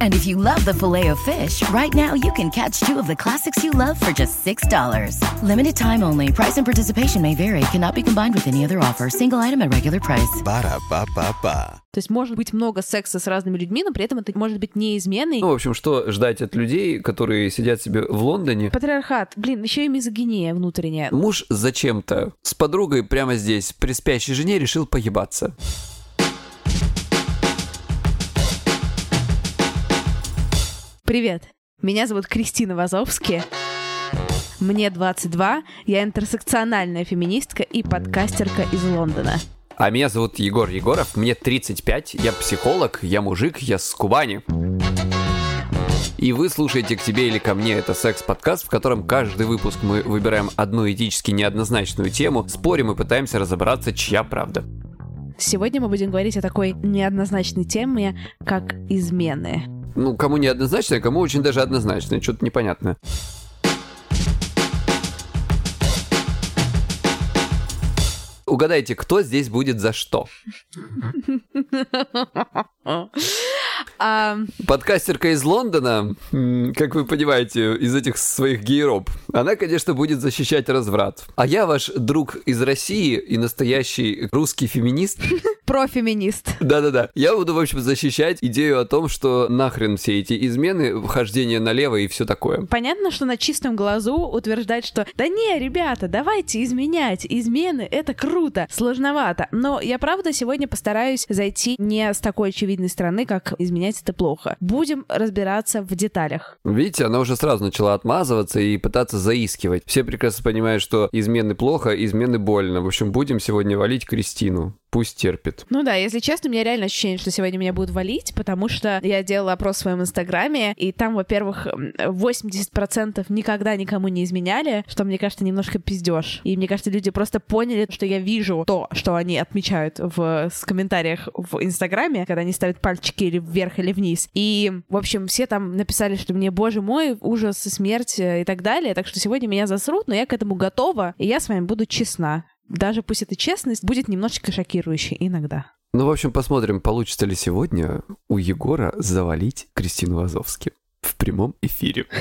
And if you love the filet of fish, right now you can catch two of the classics you love for just $6. Limited time only. Price and participation may vary. Cannot be combined with any other offer. Single item at regular price. Ba-da-ba-ba-ba. То есть может быть много секса с разными людьми, но при этом это может быть не изменой. Ну, в общем, что ждать от людей, которые сидят себе в Лондоне? Патриархат, блин, еще и мизогиния внутренняя. Муж зачем-то с подругой прямо здесь при спящей жене решил поебаться. Привет, меня зовут Кристина Вазовски. Мне 22, я интерсекциональная феминистка и подкастерка из Лондона. А меня зовут Егор Егоров, мне 35, я психолог, я мужик, я с Кубани. И вы слушаете «К тебе или ко мне» — это секс-подкаст, в котором каждый выпуск мы выбираем одну этически неоднозначную тему, спорим и пытаемся разобраться, чья правда. Сегодня мы будем говорить о такой неоднозначной теме, как измены. Ну, кому неоднозначно, а кому очень даже однозначно, что-то непонятное. Угадайте, кто здесь будет за что? А, Подкастерка из Лондона, как вы понимаете, из этих своих гейроп, она, конечно, будет защищать разврат. А я ваш друг из России и настоящий русский феминист. профеминист. Да-да-да. Я буду, в общем, защищать идею о том, что нахрен все эти измены, вхождение налево и все такое. Понятно, что на чистом глазу утверждать, что да не, ребята, давайте изменять, измены, это круто, сложновато. Но я правда сегодня постараюсь зайти не с такой очевидной стороны, как изменять это плохо. Будем разбираться в деталях. Видите, она уже сразу начала отмазываться и пытаться заискивать. Все прекрасно понимают, что измены плохо, измены больно. В общем, будем сегодня валить Кристину. Пусть терпит. Ну да, если честно, у меня реально ощущение, что сегодня меня будут валить, потому что я делала опрос в своем инстаграме, и там, во-первых, м, 80% никогда никому не изменяли, что, мне кажется, немножко пиздеж. И мне кажется, люди просто поняли, что я вижу то, что они отмечают в комментариях в инстаграме, когда они ставят пальчики или вверх, или вниз. И, в общем, все там написали, что мне, боже мой, ужас смерть э, и так далее. Так что сегодня меня засрут, но я к этому готова, и я с вами буду честна. Даже пусть эта честность будет немножечко шокирующей иногда. Ну, в общем, посмотрим, получится ли сегодня у Егора завалить Кристину Вазовски в прямом эфире.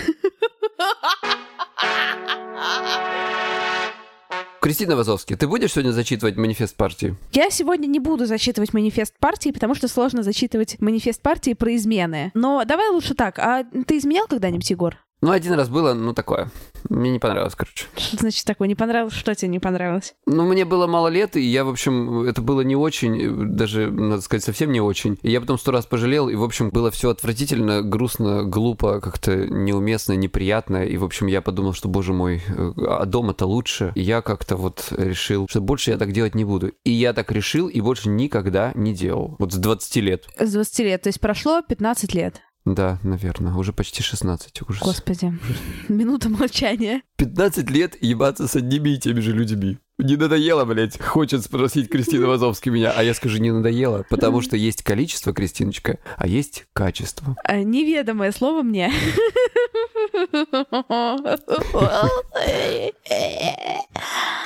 Кристина Вазовски, ты будешь сегодня зачитывать манифест партии? Я сегодня не буду зачитывать манифест партии, потому что сложно зачитывать манифест партии про измены. Но давай лучше так. А ты изменял когда-нибудь, Егор? Ну, один раз было, ну, такое. Мне не понравилось, короче. Что значит такое? Не понравилось? Что тебе не понравилось? Ну, мне было мало лет, и я, в общем, это было не очень, даже, надо сказать, совсем не очень. И я потом сто раз пожалел, и, в общем, было все отвратительно, грустно, глупо, как-то неуместно, неприятно. И, в общем, я подумал, что, боже мой, э, а дома-то лучше. И я как-то вот решил, что больше я так делать не буду. И я так решил, и больше никогда не делал. Вот с 20 лет. С 20 лет, то есть прошло 15 лет. Да, наверное, уже почти 16. Ужас. Господи. Минута молчания. 15 лет ебаться с одними и теми же людьми. Не надоело, блядь, хочет спросить Кристина Вазовски меня, а я скажу, не надоело, потому что есть количество, Кристиночка, а есть качество. А, Неведомое слово мне.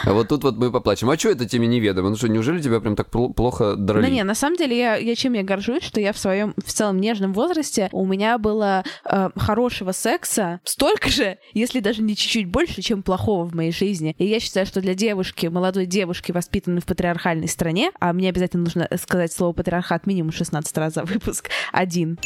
А вот тут вот мы поплачем. А что это тебе неведомо? Ну что, неужели тебя прям так пл- плохо драли? Ну не, на самом деле я, я чем я горжусь, что я в своем в целом нежном возрасте у меня было э, хорошего секса столько же, если даже не чуть-чуть больше, чем плохого в моей жизни. И я считаю, что для девушки, молодой девушки, воспитанной в патриархальной стране, а мне обязательно нужно сказать слово патриархат минимум 16 раз за выпуск, один,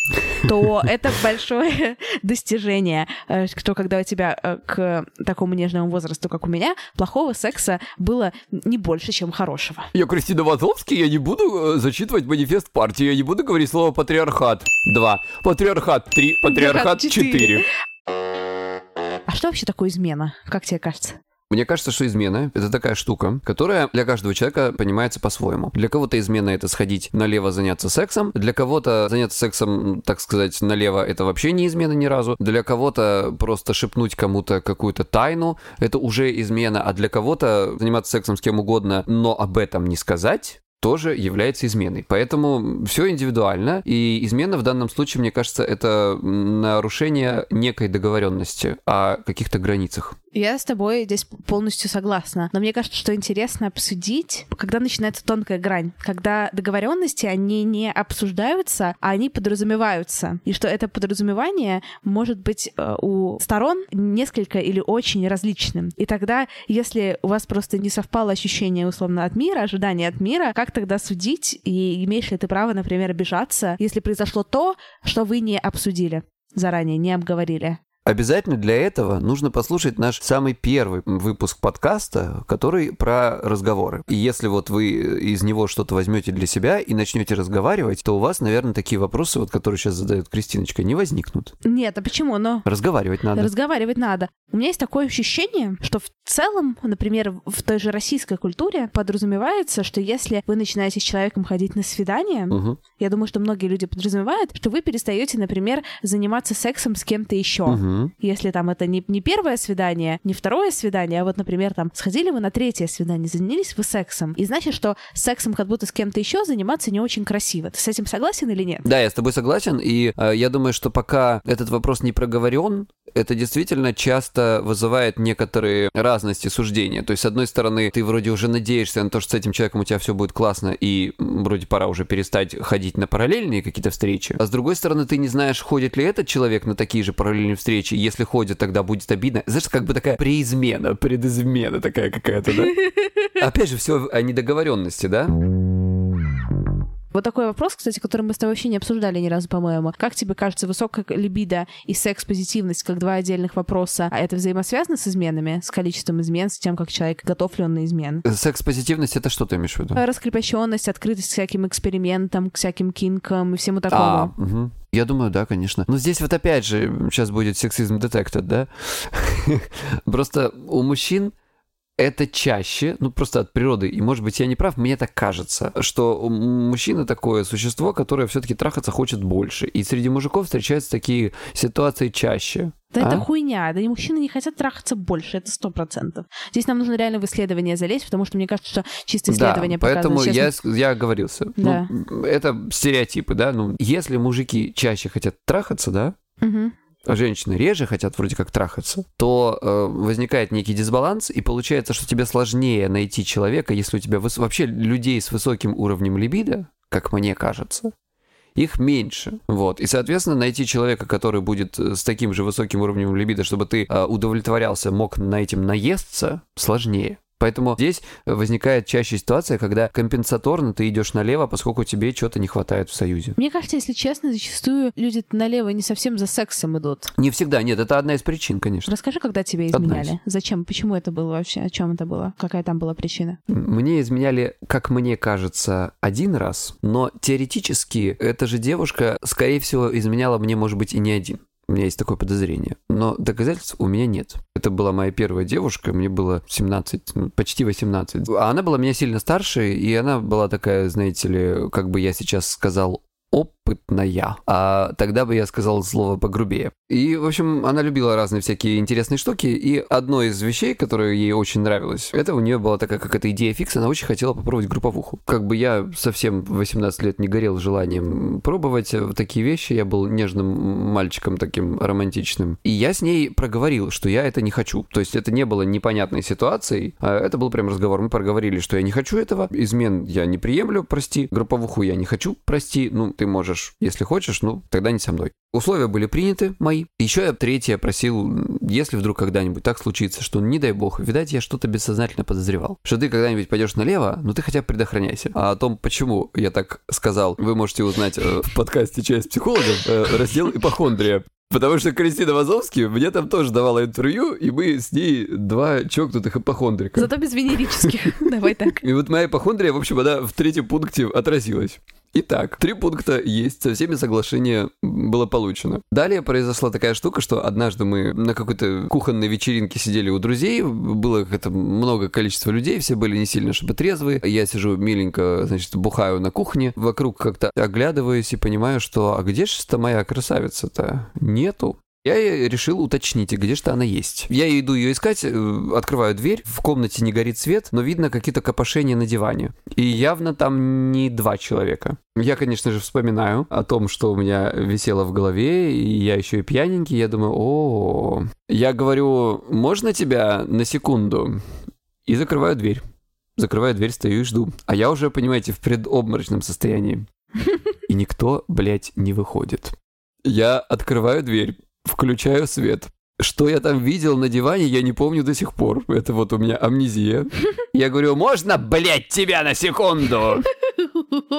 то это большое достижение, э, что когда у тебя э, к такому нежному возрасту, как у меня, плохого секса было не больше, чем хорошего. Я Кристина Вазовски, я не буду э, зачитывать манифест партии, я не буду говорить слово патриархат. Два. Патриархат. Три. Патриархат. Четыре. А что вообще такое измена, как тебе кажется? Мне кажется, что измена — это такая штука, которая для каждого человека понимается по-своему. Для кого-то измена — это сходить налево заняться сексом, для кого-то заняться сексом, так сказать, налево — это вообще не измена ни разу, для кого-то просто шепнуть кому-то какую-то тайну — это уже измена, а для кого-то заниматься сексом с кем угодно, но об этом не сказать тоже является изменой. Поэтому все индивидуально, и измена в данном случае, мне кажется, это нарушение некой договоренности о каких-то границах. Я с тобой здесь полностью согласна. Но мне кажется, что интересно обсудить, когда начинается тонкая грань, когда договоренности, они не обсуждаются, а они подразумеваются. И что это подразумевание может быть э, у сторон несколько или очень различным. И тогда, если у вас просто не совпало ощущение, условно, от мира, ожидания от мира, как тогда судить, и имеешь ли ты право, например, обижаться, если произошло то, что вы не обсудили заранее, не обговорили? Обязательно для этого нужно послушать наш самый первый выпуск подкаста, который про разговоры. И если вот вы из него что-то возьмете для себя и начнете разговаривать, то у вас, наверное, такие вопросы, вот которые сейчас задает Кристиночка, не возникнут. Нет, а почему? Но разговаривать надо. Разговаривать надо. У меня есть такое ощущение, что в целом, например, в той же российской культуре подразумевается, что если вы начинаете с человеком ходить на свидание, угу. я думаю, что многие люди подразумевают, что вы перестаете, например, заниматься сексом с кем-то еще. Угу. Если там это не, не первое свидание, не второе свидание, а вот, например, там сходили вы на третье свидание, занялись вы сексом. И значит, что сексом как будто с кем-то еще заниматься не очень красиво. Ты с этим согласен или нет? Да, я с тобой согласен. И э, я думаю, что пока этот вопрос не проговорен, это действительно часто вызывает некоторые разности суждения. То есть, с одной стороны, ты вроде уже надеешься на то, что с этим человеком у тебя все будет классно, и вроде пора уже перестать ходить на параллельные какие-то встречи. А с другой стороны, ты не знаешь, ходит ли этот человек на такие же параллельные встречи. Если ходит, тогда будет обидно. Знаешь, как бы такая преизмена, предизмена такая какая-то, да? Опять же, все о недоговоренности, да? Вот такой вопрос, кстати, который мы с тобой вообще не обсуждали ни разу, по-моему. Как тебе кажется, высокая либидо и секс-позитивность как два отдельных вопроса, а это взаимосвязано с изменами, с количеством измен, с тем, как человек готов ли он на измен? Секс-позитивность — это что ты имеешь в виду? Раскрепощенность, открытость к всяким экспериментам, к всяким кинкам и всему такому. А, угу. Я думаю, да, конечно. Но здесь вот опять же, сейчас будет сексизм детектор, да? Просто у мужчин это чаще, ну просто от природы, и может быть я не прав, мне так кажется, что мужчина такое существо, которое все-таки трахаться хочет больше. И среди мужиков встречаются такие ситуации чаще. Да а? это хуйня. Да и мужчины не хотят трахаться больше, это сто процентов. Здесь нам нужно реально в исследование залезть, потому что мне кажется, что чисто исследование да, поэтому я, я оговорился. Да. Ну, это стереотипы, да. Ну, если мужики чаще хотят трахаться, да, угу женщины реже хотят вроде как трахаться, то э, возникает некий дисбаланс, и получается, что тебе сложнее найти человека, если у тебя выс... вообще людей с высоким уровнем либидо, как мне кажется, их меньше. Вот. И, соответственно, найти человека, который будет э, с таким же высоким уровнем либидо, чтобы ты э, удовлетворялся, мог на этим наесться, сложнее. Поэтому здесь возникает чаще ситуация, когда компенсаторно ты идешь налево, поскольку тебе чего-то не хватает в союзе. Мне кажется, если честно, зачастую люди налево не совсем за сексом идут. Не всегда, нет, это одна из причин, конечно. Расскажи, когда тебе изменяли? Зачем? Почему это было вообще? О чем это было? Какая там была причина? Мне изменяли, как мне кажется, один раз, но теоретически эта же девушка, скорее всего, изменяла мне, может быть, и не один. У меня есть такое подозрение. Но доказательств у меня нет. Это была моя первая девушка, мне было 17, ну, почти 18. А она была меня сильно старше, и она была такая, знаете ли, как бы я сейчас сказал, опытная. А тогда бы я сказал слово погрубее. И, в общем, она любила разные всякие интересные штуки, и одной из вещей, которая ей очень нравилась, это у нее была такая какая-то идея фикс, она очень хотела попробовать групповуху. Как бы я совсем в 18 лет не горел желанием пробовать такие вещи, я был нежным мальчиком таким романтичным. И я с ней проговорил, что я это не хочу. То есть это не было непонятной ситуацией, а это был прям разговор. Мы проговорили, что я не хочу этого, измен я не приемлю, прости, групповуху я не хочу, прости, ну, ты можешь, если хочешь, ну, тогда не со мной. Условия были приняты, мои. Еще я третье просил, если вдруг когда-нибудь так случится, что, не дай бог, видать, я что-то бессознательно подозревал, что ты когда-нибудь пойдешь налево, ну ты хотя бы предохраняйся. А о том, почему я так сказал, вы можете узнать э, в подкасте «Часть психологов», э, раздел «Ипохондрия». Потому что Кристина Вазовский мне там тоже давала интервью, и мы с ней два чокнутых ипохондрика. Зато без венерических. Давай так. И вот моя ипохондрия, в общем, она в третьем пункте отразилась. Итак, три пункта есть, со всеми соглашение было получено. Далее произошла такая штука, что однажды мы на какой-то кухонной вечеринке сидели у друзей, было как-то много количества людей, все были не сильно чтобы трезвые. Я сижу миленько, значит, бухаю на кухне, вокруг как-то оглядываюсь и понимаю, что а где же моя красавица-то? Нету. Я решил уточнить, где же она есть. Я иду ее искать, э, открываю дверь, в комнате не горит свет, но видно какие-то копошения на диване. И явно там не два человека. Я, конечно же, вспоминаю о том, что у меня висело в голове, и я еще и пьяненький, я думаю, о, Я говорю, можно тебя на секунду? И закрываю дверь. Закрываю дверь, стою и жду. А я уже, понимаете, в предобморочном состоянии. И никто, блядь, не выходит. Я открываю дверь, включаю свет. Что я там видел на диване, я не помню до сих пор. Это вот у меня амнезия. Я говорю, можно, блядь, тебя на секунду?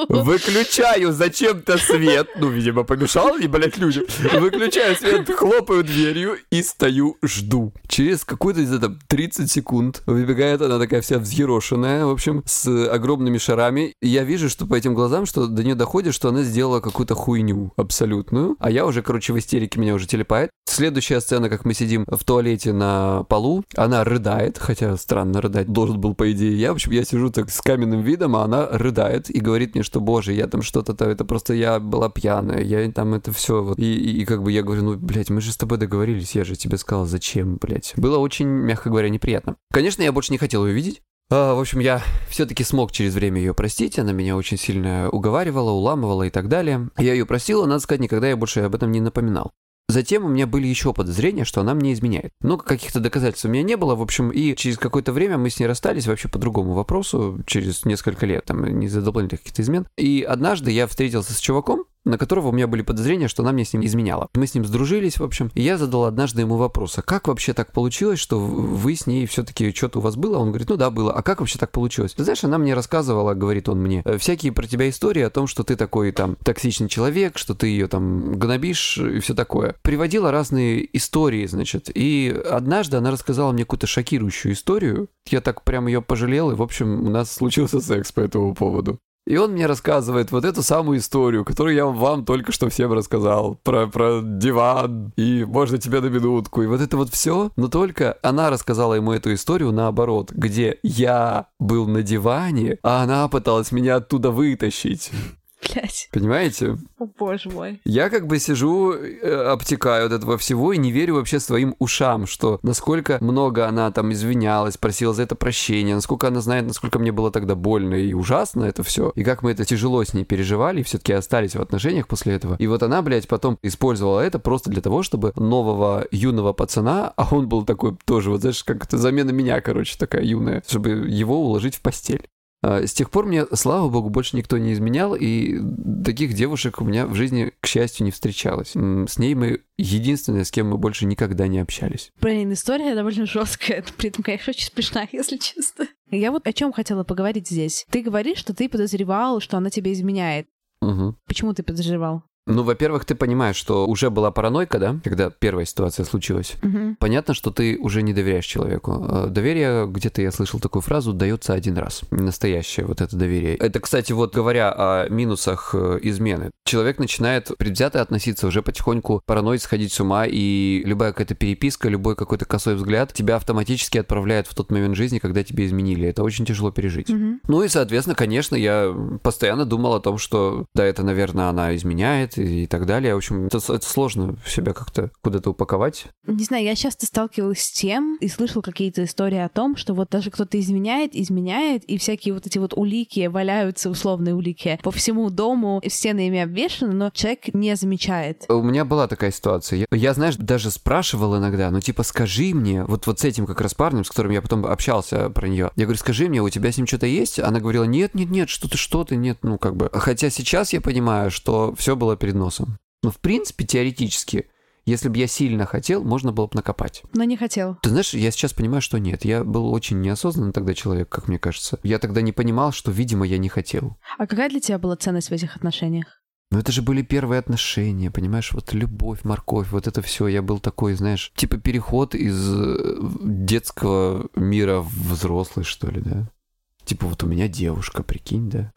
Выключаю зачем-то свет. Ну, видимо, помешал и, блядь, людям. Выключаю свет, хлопаю дверью и стою, жду. Через какую-то, где там, 30 секунд выбегает она такая вся взъерошенная, в общем, с огромными шарами. И я вижу, что по этим глазам, что до нее доходит, что она сделала какую-то хуйню абсолютную. А я уже, короче, в истерике меня уже телепает. Следующая сцена, как мы сидим в туалете на полу, она рыдает, хотя странно рыдать должен был, по идее, я. В общем, я сижу так с каменным видом, а она рыдает и говорит мне, что, боже, я там что-то, это просто я была пьяная, я там это все вот. И, и, и как бы я говорю, ну, блядь, мы же с тобой договорились, я же тебе сказал, зачем, блядь. Было очень, мягко говоря, неприятно. Конечно, я больше не хотел ее видеть. А, в общем, я все-таки смог через время ее простить. Она меня очень сильно уговаривала, уламывала и так далее. Я ее простила, надо сказать, никогда я больше об этом не напоминал. Затем у меня были еще подозрения, что она мне изменяет. Много каких-то доказательств у меня не было, в общем, и через какое-то время мы с ней расстались вообще по другому вопросу, через несколько лет, там, не за дополнительных каких-то измен. И однажды я встретился с чуваком, на которого у меня были подозрения, что она мне с ним изменяла. Мы с ним сдружились, в общем, и я задал однажды ему вопрос, а как вообще так получилось, что вы с ней все-таки что-то у вас было? Он говорит, ну да, было. А как вообще так получилось? Знаешь, она мне рассказывала, говорит он мне, «Э, всякие про тебя истории о том, что ты такой там токсичный человек, что ты ее там гнобишь и все такое. Приводила разные истории, значит, и однажды она рассказала мне какую-то шокирующую историю. Я так прям ее пожалел, и, в общем, у нас случился секс по этому поводу. И он мне рассказывает вот эту самую историю, которую я вам только что всем рассказал. Про, про диван, и можно тебе на минутку, и вот это вот все. Но только она рассказала ему эту историю наоборот, где я был на диване, а она пыталась меня оттуда вытащить. Блять. Понимаете? О, боже мой. Я как бы сижу, э, обтекаю от этого всего и не верю вообще своим ушам, что насколько много она там извинялась, просила за это прощения, насколько она знает, насколько мне было тогда больно и ужасно это все, и как мы это тяжело с ней переживали, и все-таки остались в отношениях после этого. И вот она, блядь, потом использовала это просто для того, чтобы нового юного пацана, а он был такой тоже, вот знаешь, как это замена меня, короче, такая юная, чтобы его уложить в постель. А, с тех пор мне, слава богу, больше никто не изменял, и таких девушек у меня в жизни, к счастью, не встречалось. С ней мы единственная, с кем мы больше никогда не общались. Блин, история довольно жесткая, при этом, конечно, очень смешная, если честно. Я вот о чем хотела поговорить здесь. Ты говоришь, что ты подозревал, что она тебе изменяет. Угу. Почему ты подозревал? Ну, во-первых, ты понимаешь, что уже была паранойка, да, когда первая ситуация случилась. Угу. Понятно, что ты уже не доверяешь человеку. Э, доверие, где-то я слышал такую фразу, дается один раз. Настоящее вот это доверие. Это, кстати, вот говоря о минусах э, измены. Человек начинает предвзято относиться, уже потихоньку параноид сходить с ума, и любая какая-то переписка, любой какой-то косой взгляд тебя автоматически отправляет в тот момент жизни, когда тебе изменили. Это очень тяжело пережить. Угу. Ну и, соответственно, конечно, я постоянно думал о том, что да, это, наверное, она изменяет, и так далее. В общем, это, это сложно себя как-то куда-то упаковать. Не знаю, я часто сталкивалась с тем и слышал какие-то истории о том, что вот даже кто-то изменяет, изменяет, и всякие вот эти вот улики валяются, условные улики, по всему дому, стены ими обвешаны, но человек не замечает. У меня была такая ситуация. Я, я знаешь, даже спрашивал иногда, ну типа скажи мне, вот, вот с этим как раз парнем, с которым я потом общался про нее, я говорю, скажи мне, у тебя с ним что-то есть? Она говорила, нет, нет, нет, что ты, что ты, нет, ну как бы. Хотя сейчас я понимаю, что все было перед носом. Но, в принципе, теоретически, если бы я сильно хотел, можно было бы накопать. Но не хотел. Ты знаешь, я сейчас понимаю, что нет. Я был очень неосознанный тогда человек, как мне кажется. Я тогда не понимал, что, видимо, я не хотел. А какая для тебя была ценность в этих отношениях? Ну это же были первые отношения, понимаешь, вот любовь, морковь, вот это все. Я был такой, знаешь, типа переход из э, детского мира в взрослый, что ли, да? Типа вот у меня девушка, прикинь, да?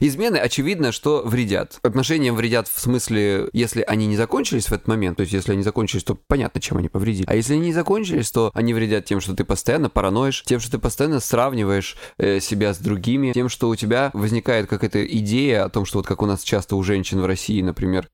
Измены, очевидно, что вредят. Отношениям вредят в смысле, если они не закончились в этот момент, то есть если они закончились, то понятно, чем они повредили. А если они не закончились, то они вредят тем, что ты постоянно параноишь, тем, что ты постоянно сравниваешь э, себя с другими, тем, что у тебя возникает какая-то идея о том, что вот как у нас часто у женщин в России, например,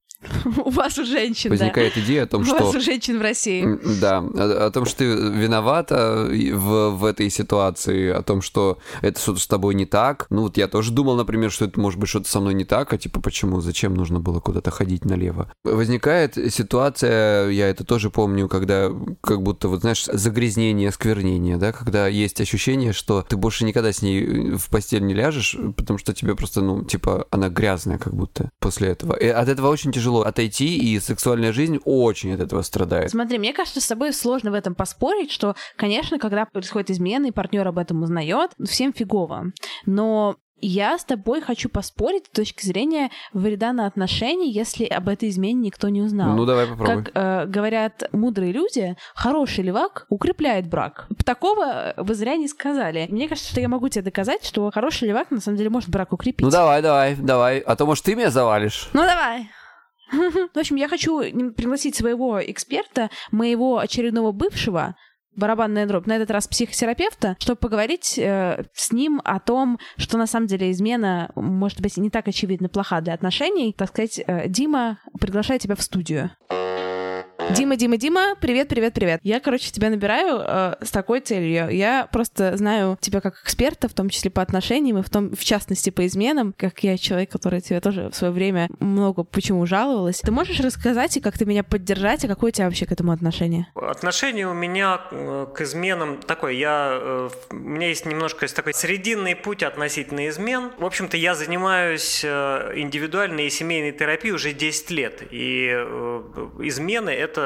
У вас у женщин, Возникает да. идея о том, у что... У вас у женщин в России. Да, о, о том, что ты виновата в, в этой ситуации, о том, что это что-то с тобой не так. Ну вот я тоже думал, например, что это может быть что-то со мной не так, а типа почему, зачем нужно было куда-то ходить налево. Возникает ситуация, я это тоже помню, когда как будто, вот знаешь, загрязнение, сквернение, да, когда есть ощущение, что ты больше никогда с ней в постель не ляжешь, потому что тебе просто, ну, типа, она грязная как будто после этого. И от этого очень тяжело отойти, и сексуальная жизнь очень от этого страдает. Смотри, мне кажется, с тобой сложно в этом поспорить, что, конечно, когда происходит измена, и партнер об этом узнает, всем фигово. Но я с тобой хочу поспорить с точки зрения вреда на отношения, если об этой измене никто не узнал. Ну, давай попробуй. Как э, говорят мудрые люди, хороший левак укрепляет брак. Такого вы зря не сказали. Мне кажется, что я могу тебе доказать, что хороший левак на самом деле может брак укрепить. Ну, давай, давай, давай. А то, может, ты меня завалишь? Ну, давай. В общем, я хочу пригласить своего эксперта, моего очередного бывшего, барабанная дробь, на этот раз психотерапевта, чтобы поговорить э, с ним о том, что на самом деле измена может быть не так очевидно плоха для отношений. Так сказать, э, Дима, приглашаю тебя в студию. Дима, Дима, Дима, привет, привет, привет. Я, короче, тебя набираю э, с такой целью. Я просто знаю тебя как эксперта, в том числе по отношениям, и в, том, в частности по изменам, как я человек, который тебе тоже в свое время много почему жаловалась. Ты можешь рассказать и как-то меня поддержать, и какое у тебя вообще к этому отношение? Отношение у меня э, к изменам такое. Я, э, у меня есть немножко такой срединный путь относительно измен. В общем-то, я занимаюсь э, индивидуальной и семейной терапией уже 10 лет. И измены – это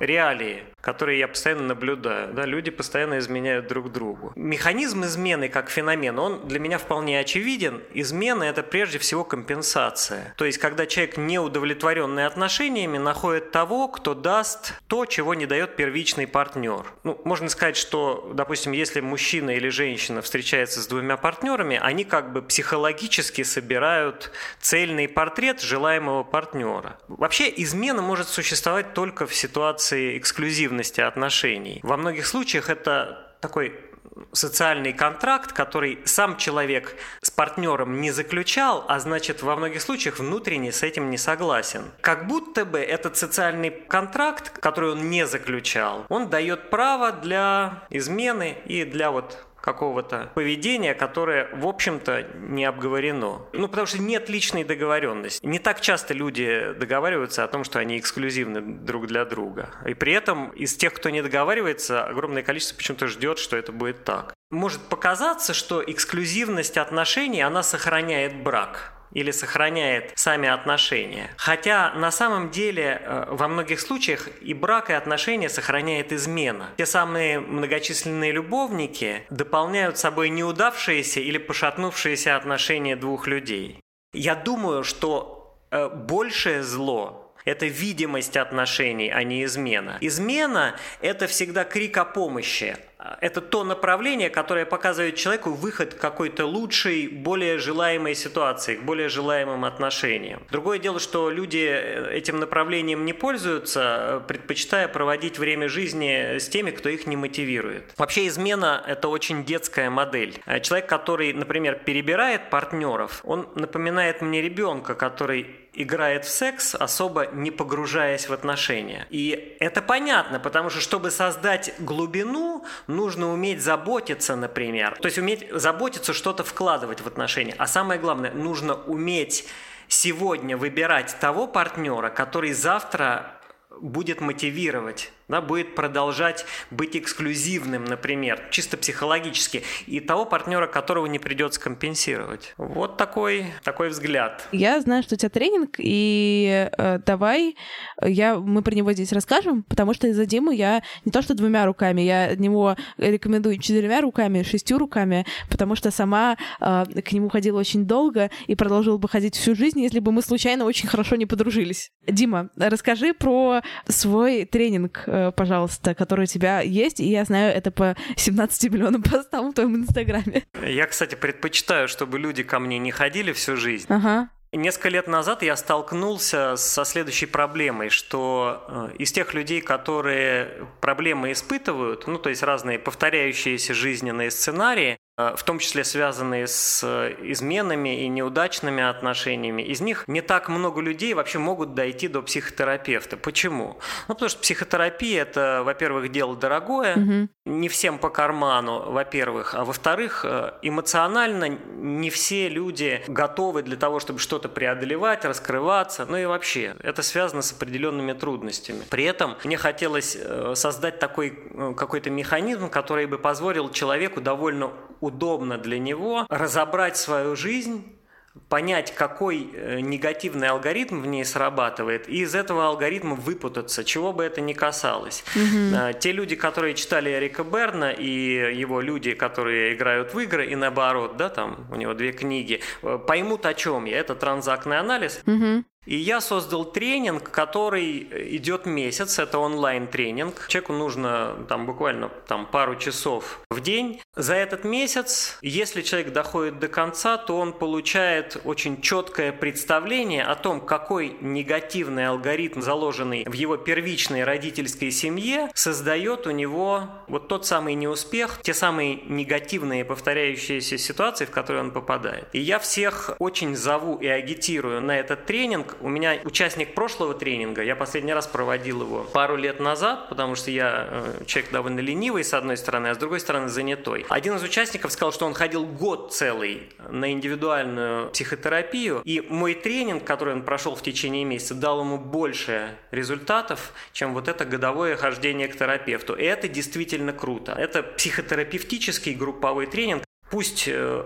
реалии, которые я постоянно наблюдаю. Да, люди постоянно изменяют друг другу. Механизм измены как феномен, он для меня вполне очевиден. Измена – это прежде всего компенсация. То есть, когда человек, не удовлетворенный отношениями, находит того, кто даст то, чего не дает первичный партнер. Ну, можно сказать, что, допустим, если мужчина или женщина встречается с двумя партнерами, они как бы психологически собирают цельный портрет желаемого партнера. Вообще, измена может существовать только в ситуации эксклюзивности отношений. Во многих случаях это такой социальный контракт, который сам человек с партнером не заключал, а значит во многих случаях внутренне с этим не согласен. Как будто бы этот социальный контракт, который он не заключал, он дает право для измены и для вот какого-то поведения, которое, в общем-то, не обговорено. Ну, потому что нет личной договоренности. Не так часто люди договариваются о том, что они эксклюзивны друг для друга. И при этом из тех, кто не договаривается, огромное количество почему-то ждет, что это будет так. Может показаться, что эксклюзивность отношений, она сохраняет брак или сохраняет сами отношения. Хотя на самом деле э, во многих случаях и брак, и отношения сохраняет измена. Те самые многочисленные любовники дополняют собой неудавшиеся или пошатнувшиеся отношения двух людей. Я думаю, что э, большее зло это видимость отношений, а не измена. Измена – это всегда крик о помощи. Это то направление, которое показывает человеку выход к какой-то лучшей, более желаемой ситуации, к более желаемым отношениям. Другое дело, что люди этим направлением не пользуются, предпочитая проводить время жизни с теми, кто их не мотивирует. Вообще измена – это очень детская модель. Человек, который, например, перебирает партнеров, он напоминает мне ребенка, который играет в секс, особо не погружаясь в отношения. И это понятно, потому что чтобы создать глубину, нужно уметь заботиться, например. То есть уметь заботиться, что-то вкладывать в отношения. А самое главное, нужно уметь сегодня выбирать того партнера, который завтра будет мотивировать да, будет продолжать быть эксклюзивным, например, чисто психологически, и того партнера, которого не придется компенсировать. Вот такой, такой взгляд. Я знаю, что у тебя тренинг, и э, давай я, мы про него здесь расскажем, потому что из-за Димы я не то что двумя руками, я от него рекомендую четырьмя руками, шестью руками, потому что сама э, к нему ходила очень долго и продолжила бы ходить всю жизнь, если бы мы случайно очень хорошо не подружились. Дима, расскажи про свой тренинг пожалуйста, который у тебя есть, и я знаю это по 17 миллионам постам в твоем инстаграме. Я, кстати, предпочитаю, чтобы люди ко мне не ходили всю жизнь. Ага. Несколько лет назад я столкнулся со следующей проблемой, что э, из тех людей, которые проблемы испытывают, ну то есть разные повторяющиеся жизненные сценарии, в том числе связанные с изменами и неудачными отношениями, из них не так много людей вообще могут дойти до психотерапевта. Почему? Ну, потому что психотерапия – это, во-первых, дело дорогое, угу. не всем по карману, во-первых, а во-вторых, эмоционально не все люди готовы для того, чтобы что-то преодолевать, раскрываться, ну и вообще, это связано с определенными трудностями. При этом мне хотелось э, создать такой э, какой-то механизм, который бы позволил человеку довольно удобно для него разобрать свою жизнь понять, какой э, негативный алгоритм в ней срабатывает, и из этого алгоритма выпутаться, чего бы это ни касалось. Угу. Те люди, которые читали Эрика Берна, и его люди, которые играют в игры, и наоборот, да, там у него две книги, э, поймут, о чем я. Это транзактный анализ. Угу. И я создал тренинг, который идет месяц, это онлайн-тренинг. Человеку нужно там буквально там, пару часов в день. За этот месяц, если человек доходит до конца, то он получает очень четкое представление о том, какой негативный алгоритм, заложенный в его первичной родительской семье, создает у него вот тот самый неуспех, те самые негативные повторяющиеся ситуации, в которые он попадает. И я всех очень зову и агитирую на этот тренинг, у меня участник прошлого тренинга, я последний раз проводил его пару лет назад, потому что я э, человек довольно ленивый, с одной стороны, а с другой стороны занятой. Один из участников сказал, что он ходил год целый на индивидуальную психотерапию, и мой тренинг, который он прошел в течение месяца, дал ему больше результатов, чем вот это годовое хождение к терапевту. И это действительно круто. Это психотерапевтический групповой тренинг. Пусть э,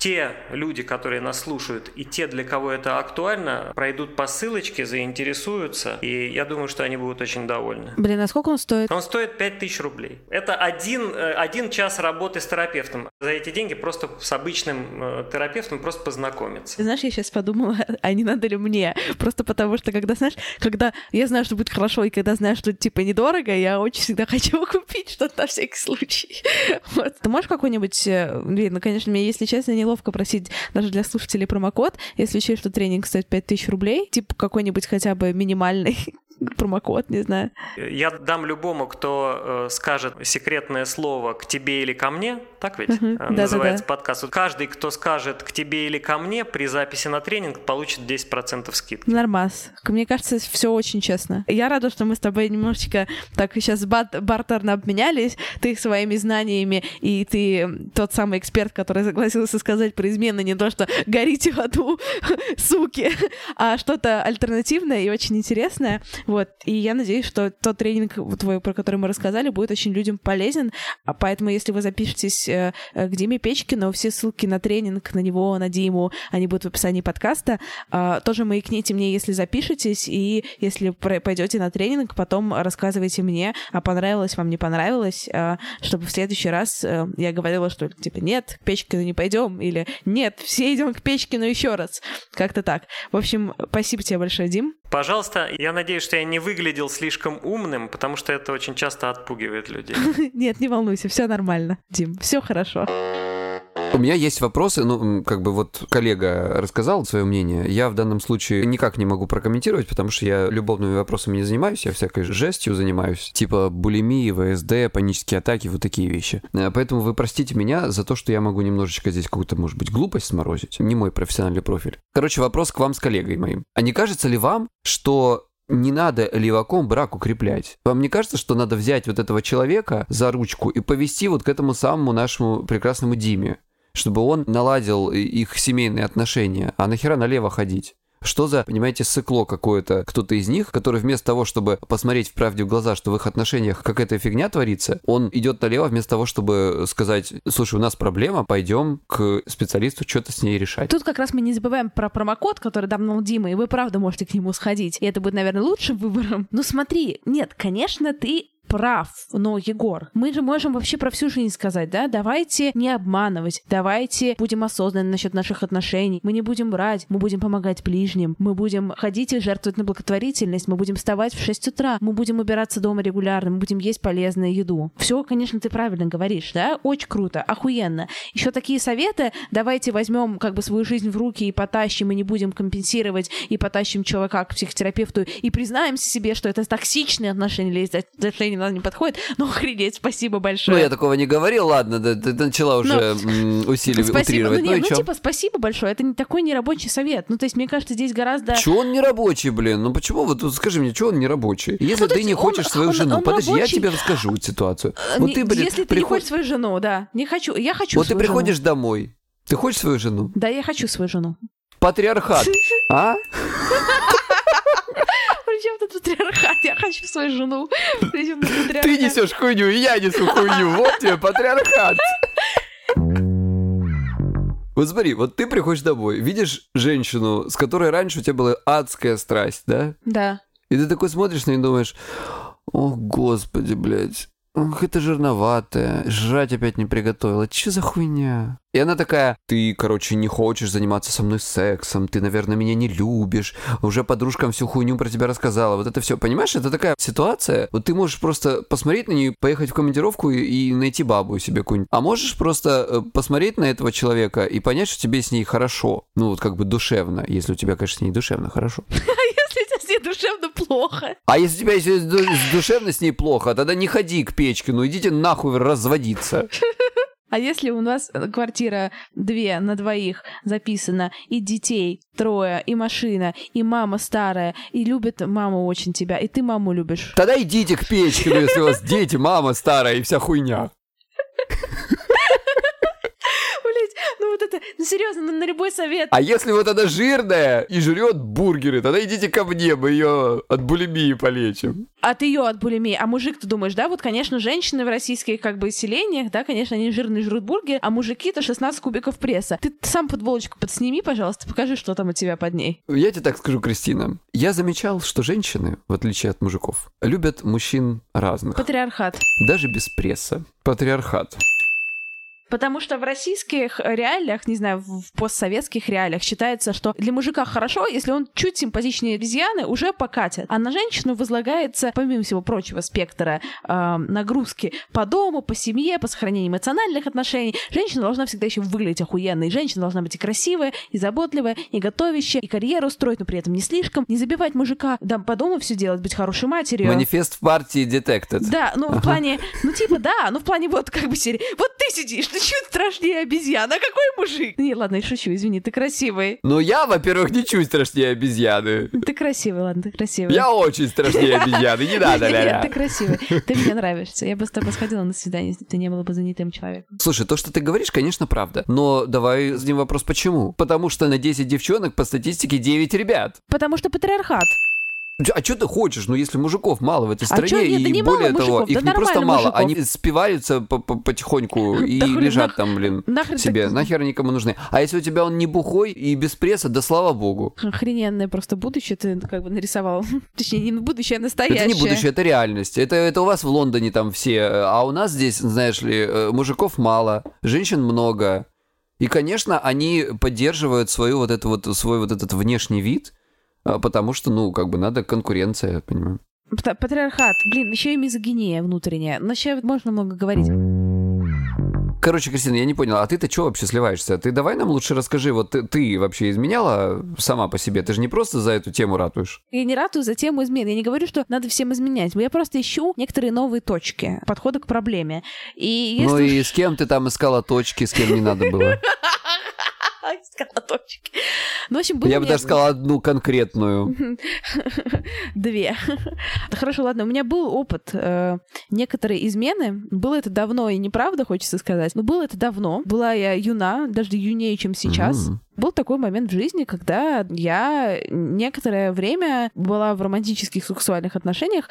те люди, которые нас слушают, и те, для кого это актуально, пройдут по ссылочке, заинтересуются, и я думаю, что они будут очень довольны. Блин, а сколько он стоит? Он стоит 5000 рублей. Это один, э, один час работы с терапевтом. За эти деньги просто с обычным э, терапевтом просто познакомиться. Знаешь, я сейчас подумала, а не надо ли мне? Просто потому что, когда, знаешь, когда я знаю, что будет хорошо, и когда знаю, что, типа, недорого, я очень всегда хочу купить что-то на всякий случай. Вот. Ты можешь какой-нибудь... Э, блин, ну, конечно, мне, если честно, не неловко просить даже для слушателей промокод, если учесть, что тренинг стоит 5000 рублей, типа какой-нибудь хотя бы минимальный промокод, не знаю. Я дам любому, кто э, скажет секретное слово «к тебе или ко мне», так ведь uh-huh. называется да, да. подкаст. Каждый, кто скажет «к тебе или ко мне» при записи на тренинг, получит 10% скидки. Нормас. Мне кажется, все очень честно. Я рада, что мы с тобой немножечко так сейчас бат- бартерно обменялись. Ты своими знаниями, и ты тот самый эксперт, который согласился сказать про измены не то, что «горите в аду, суки», а что-то альтернативное и очень интересное. Вот. И я надеюсь, что тот тренинг твой, про который мы рассказали, будет очень людям полезен. А поэтому, если вы запишетесь э, э, к Диме Печкину, все ссылки на тренинг, на него, на Диму, они будут в описании подкаста. А, тоже маякните мне, если запишетесь, и если пойдете на тренинг, потом рассказывайте мне, а понравилось вам, не понравилось, а, чтобы в следующий раз э, я говорила, что типа нет, к Печкину не пойдем, или нет, все идем к Печкину еще раз. Как-то так. В общем, спасибо тебе большое, Дим. Пожалуйста, я надеюсь, что я не выглядел слишком умным, потому что это очень часто отпугивает людей. Нет, не волнуйся, все нормально, Дим, все хорошо. У меня есть вопросы, ну, как бы вот коллега рассказал свое мнение, я в данном случае никак не могу прокомментировать, потому что я любовными вопросами не занимаюсь, я всякой жестью занимаюсь, типа булимии, ВСД, панические атаки, вот такие вещи. Э, поэтому вы простите меня за то, что я могу немножечко здесь какую-то, может быть, глупость сморозить, не мой профессиональный профиль. Короче, вопрос к вам с коллегой моим. А не кажется ли вам, что не надо леваком брак укреплять. Вам не кажется, что надо взять вот этого человека за ручку и повести вот к этому самому нашему прекрасному Диме? Чтобы он наладил их семейные отношения. А нахера налево ходить? Что за, понимаете, сыкло какое-то, кто-то из них, который вместо того, чтобы посмотреть в правде в глаза, что в их отношениях какая-то фигня творится, он идет налево вместо того, чтобы сказать, слушай, у нас проблема, пойдем к специалисту что-то с ней решать. Тут как раз мы не забываем про промокод, который давно Дима, и вы правда можете к нему сходить. И это будет, наверное, лучшим выбором. Ну смотри, нет, конечно, ты прав, но, Егор, мы же можем вообще про всю жизнь сказать, да? Давайте не обманывать, давайте будем осознанны насчет наших отношений, мы не будем брать, мы будем помогать ближним, мы будем ходить и жертвовать на благотворительность, мы будем вставать в 6 утра, мы будем убираться дома регулярно, мы будем есть полезную еду. Все, конечно, ты правильно говоришь, да? Очень круто, охуенно. Еще такие советы, давайте возьмем как бы свою жизнь в руки и потащим, и не будем компенсировать, и потащим человека к психотерапевту, и признаемся себе, что это токсичные отношения или отношения она не подходит. Ну, охренеть, спасибо большое. Ну, я такого не говорил, ладно, да, ты начала уже м, усиливать, Спасибо. утрировать. Ну, Ну, и ну, чё? типа, спасибо большое. Это не такой нерабочий совет. Ну, то есть, мне кажется, здесь гораздо... Чего он не рабочий, блин? Ну почему? Вот скажи мне, чего он не рабочий? Если Ну, ты не он- хочешь свою он- жену, он подожди, я тебе расскажу ситуацию. Э, Вот не- ты, блин, Если ты не хочешь свою жену, да. Не хочу. Я хочу Вот ты жену. приходишь домой, ты хочешь свою жену? Да, я хочу свою жену. Патриархат, а? Я хочу свою жену. Ты несешь хуйню, и я несу хуйню. Вот тебе патриархат. Вот смотри, вот ты приходишь домой, видишь женщину, с которой раньше у тебя была адская страсть, да? Да. И ты такой смотришь на нее и думаешь, о, господи, блядь, это жирноватое, жрать опять не приготовила, че за хуйня? И она такая, ты, короче, не хочешь заниматься со мной сексом, ты, наверное, меня не любишь, уже подружкам всю хуйню про тебя рассказала, вот это все, понимаешь, это такая ситуация, вот ты можешь просто посмотреть на нее, поехать в командировку и, и найти бабу себе какую-нибудь, а можешь просто э, посмотреть на этого человека и понять, что тебе с ней хорошо, ну вот как бы душевно, если у тебя, конечно, с ней душевно хорошо. Если тебе с ней душевно плохо. А если у тебя ду- душевно с ней плохо, тогда не ходи к печке, ну идите нахуй разводиться. А если у нас квартира две на двоих записана, и детей трое, и машина, и мама старая, и любит мама очень тебя, и ты маму любишь. Тогда идите к печке, ну, если у вас дети, мама старая и вся хуйня. Вот это, ну серьезно, ну на любой совет. А если вот она жирная и жрет бургеры, тогда идите ко мне, мы ее от булимии полечим. От ее от булимии. А мужик, ты думаешь, да, вот, конечно, женщины в российских как бы селениях, да, конечно, они жирные жрут бургер, а мужики-то 16 кубиков пресса. Ты сам футболочку подсними, пожалуйста, покажи, что там у тебя под ней. Я тебе так скажу, Кристина. Я замечал, что женщины, в отличие от мужиков, любят мужчин разных. Патриархат. Даже без пресса. Патриархат. Потому что в российских реалиях, не знаю, в постсоветских реалиях считается, что для мужика хорошо, если он чуть симпатичнее обезьяны, уже покатят. А на женщину возлагается, помимо всего прочего спектра э, нагрузки по дому, по семье, по сохранению эмоциональных отношений. Женщина должна всегда еще выглядеть охуенной. Женщина должна быть и красивая, и заботливая, и готовящая, и карьеру строить, но при этом не слишком. Не забивать мужика, да, по дому все делать, быть хорошей матерью. Манифест в партии Detected. Да, ну в плане, ну типа да, ну в плане вот как бы серии. Вот ты сидишь, ты чуть страшнее обезьяна, а какой мужик? Не, ладно, я шучу, извини, ты красивый. Ну я, во-первых, не чуть страшнее обезьяны. Ты красивый, ладно, ты красивый. Я очень страшнее обезьяны, не надо, Нет, ля-ля. ты красивый. Ты мне нравишься. Я бы с тобой сходила на свидание, если ты не была бы занятым человеком. Слушай, то, что ты говоришь, конечно, правда. Но давай зададим вопрос, почему? Потому что на 10 девчонок по статистике 9 ребят. Потому что патриархат. А что ты хочешь? Ну, если мужиков мало в этой А стране, чё, нет, да и мало более того, мужиков, их да не просто мало, мужиков. они спиваются по- по- потихоньку и Да лежат там, блин, нахрен себе. так- Нахер никому нужны. А если у тебя он не бухой и без пресса, да слава богу. Охрененное просто будущее ты как бы нарисовал. Точнее, не будущее, а настоящее. Это не будущее, это реальность. Это, это у вас в Лондоне там все, а у нас здесь, знаешь ли, э, мужиков мало, женщин много. И, конечно, они поддерживают свою вот эту вот, свой вот этот внешний вид, а, потому что, ну, как бы надо конкуренция, понимаю. Патриархат. Блин, еще и мизогиния внутренняя. Но еще можно много говорить. Короче, Кристина, я не понял, а ты-то что вообще сливаешься? Ты давай нам лучше расскажи, вот ты, ты вообще изменяла сама по себе? Ты же не просто за эту тему ратуешь. Я не ратую за тему измен. Я не говорю, что надо всем изменять. Я просто ищу некоторые новые точки подхода к проблеме. И если Ну и с кем ты там искала точки, с кем не надо было? Точки. Ну, в общем, было Я бы даже сказала одну конкретную. Две. Хорошо, ладно, у меня был опыт э, некоторые измены. Было это давно и неправда, хочется сказать. Но было это давно. Была я юна, даже юнее, чем сейчас. Был такой момент в жизни, когда я некоторое время была в романтических сексуальных отношениях